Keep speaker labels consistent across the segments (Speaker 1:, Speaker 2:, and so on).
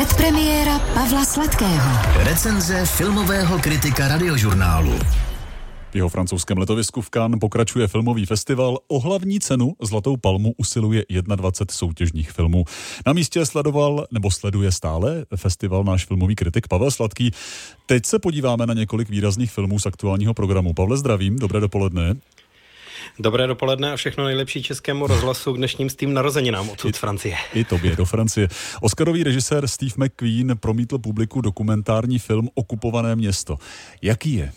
Speaker 1: Předpremiéra Pavla Sladkého.
Speaker 2: Recenze filmového kritika radiožurnálu.
Speaker 3: V jeho francouzském letovisku v Cannes pokračuje filmový festival. O hlavní cenu Zlatou palmu usiluje 21 soutěžních filmů. Na místě sledoval nebo sleduje stále festival náš filmový kritik Pavel Sladký. Teď se podíváme na několik výrazných filmů z aktuálního programu. Pavle, zdravím, dobré dopoledne.
Speaker 4: Dobré dopoledne a všechno nejlepší českému rozhlasu k dnešním s tým narozeninám odsud z Francie.
Speaker 3: I tobě do Francie. Oscarový režisér Steve McQueen promítl publiku dokumentární film Okupované město. Jaký je?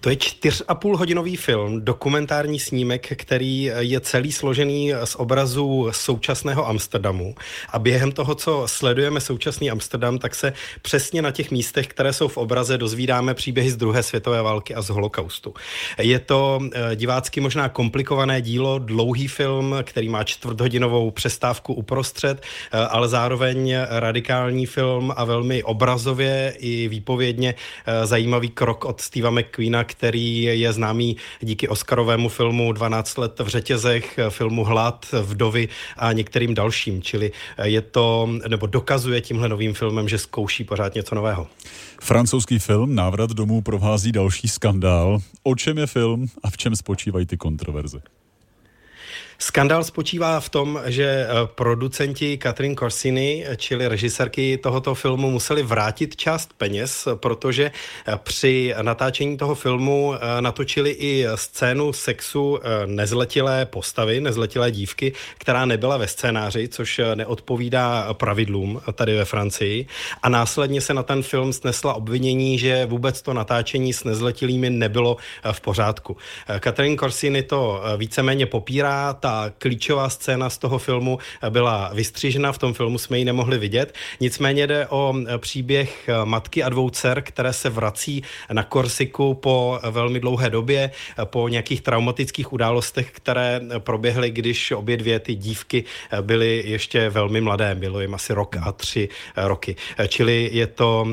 Speaker 4: To je čtyř a půl hodinový film, dokumentární snímek, který je celý složený z obrazů současného Amsterdamu. A během toho, co sledujeme současný Amsterdam, tak se přesně na těch místech, které jsou v obraze, dozvídáme příběhy z druhé světové války a z holokaustu. Je to eh, divácky možná komplikované dílo, dlouhý film, který má čtvrthodinovou přestávku uprostřed, eh, ale zároveň radikální film a velmi obrazově i výpovědně eh, zajímavý krok od Steva McQueena, který je známý díky Oscarovému filmu 12 let v řetězech, filmu Hlad, Vdovy a některým dalším. Čili je to, nebo dokazuje tímhle novým filmem, že zkouší pořád něco nového.
Speaker 3: Francouzský film Návrat domů provází další skandál. O čem je film a v čem spočívají ty kontroverze?
Speaker 4: Skandál spočívá v tom, že eh, producenti Katrin Corsini, čili režisérky tohoto filmu, museli vrátit část peněz, protože eh, při natáčení toho filmu eh, natočili i scénu sexu nezletilé postavy, nezletilé dívky, která nebyla ve scénáři, což neodpovídá pravidlům tady ve Francii. A následně se na ten film snesla obvinění, že vůbec to natáčení s nezletilými nebylo v pořádku. Katrin Corsini to víceméně popírá, ta klíčová scéna z toho filmu byla vystřížena, v tom filmu jsme ji nemohli vidět. Nicméně jde o příběh matky a dvou dcer, které se vrací na Korsiku po velmi dlouhé době, po nějakých traumatických událostech, které proběhly, když obě dvě ty dívky byly ještě velmi mladé. Bylo jim asi rok a tři roky. Čili je to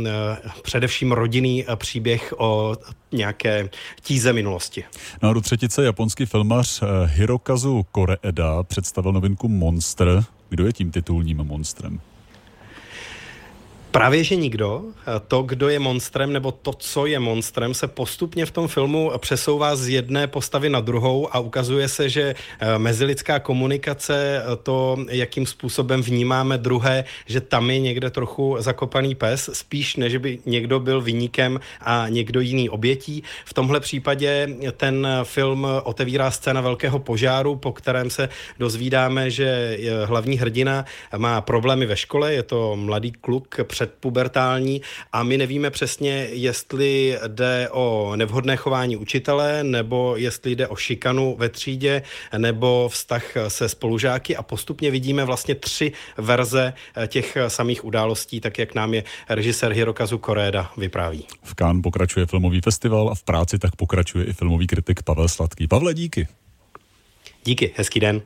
Speaker 4: především rodinný příběh o nějaké tíze minulosti.
Speaker 3: No a do třetice japonský filmař eh, Hirokazu Koreeda představil novinku Monster. Kdo je tím titulním monstrem?
Speaker 4: Právě, že nikdo. To, kdo je monstrem, nebo to, co je monstrem, se postupně v tom filmu přesouvá z jedné postavy na druhou a ukazuje se, že eh, mezilidská komunikace, eh, to, jakým způsobem vnímáme druhé, že tam je někde trochu zakopaný pes, spíš než by někdo byl vyníkem a někdo jiný obětí. V tomhle případě ten film otevírá scéna velkého požáru, po kterém se dozvídáme, že hlavní hrdina má problémy ve škole, je to mladý kluk před předpubertální a my nevíme přesně, jestli jde o nevhodné chování učitele, nebo jestli jde o šikanu ve třídě, nebo vztah se spolužáky a postupně vidíme vlastně tři verze těch samých událostí, tak jak nám je režisér Hirokazu Koréda vypráví.
Speaker 3: V Cannes pokračuje filmový festival a v práci tak pokračuje i filmový kritik Pavel Sladký. Pavle, díky.
Speaker 4: Díky, hezký den.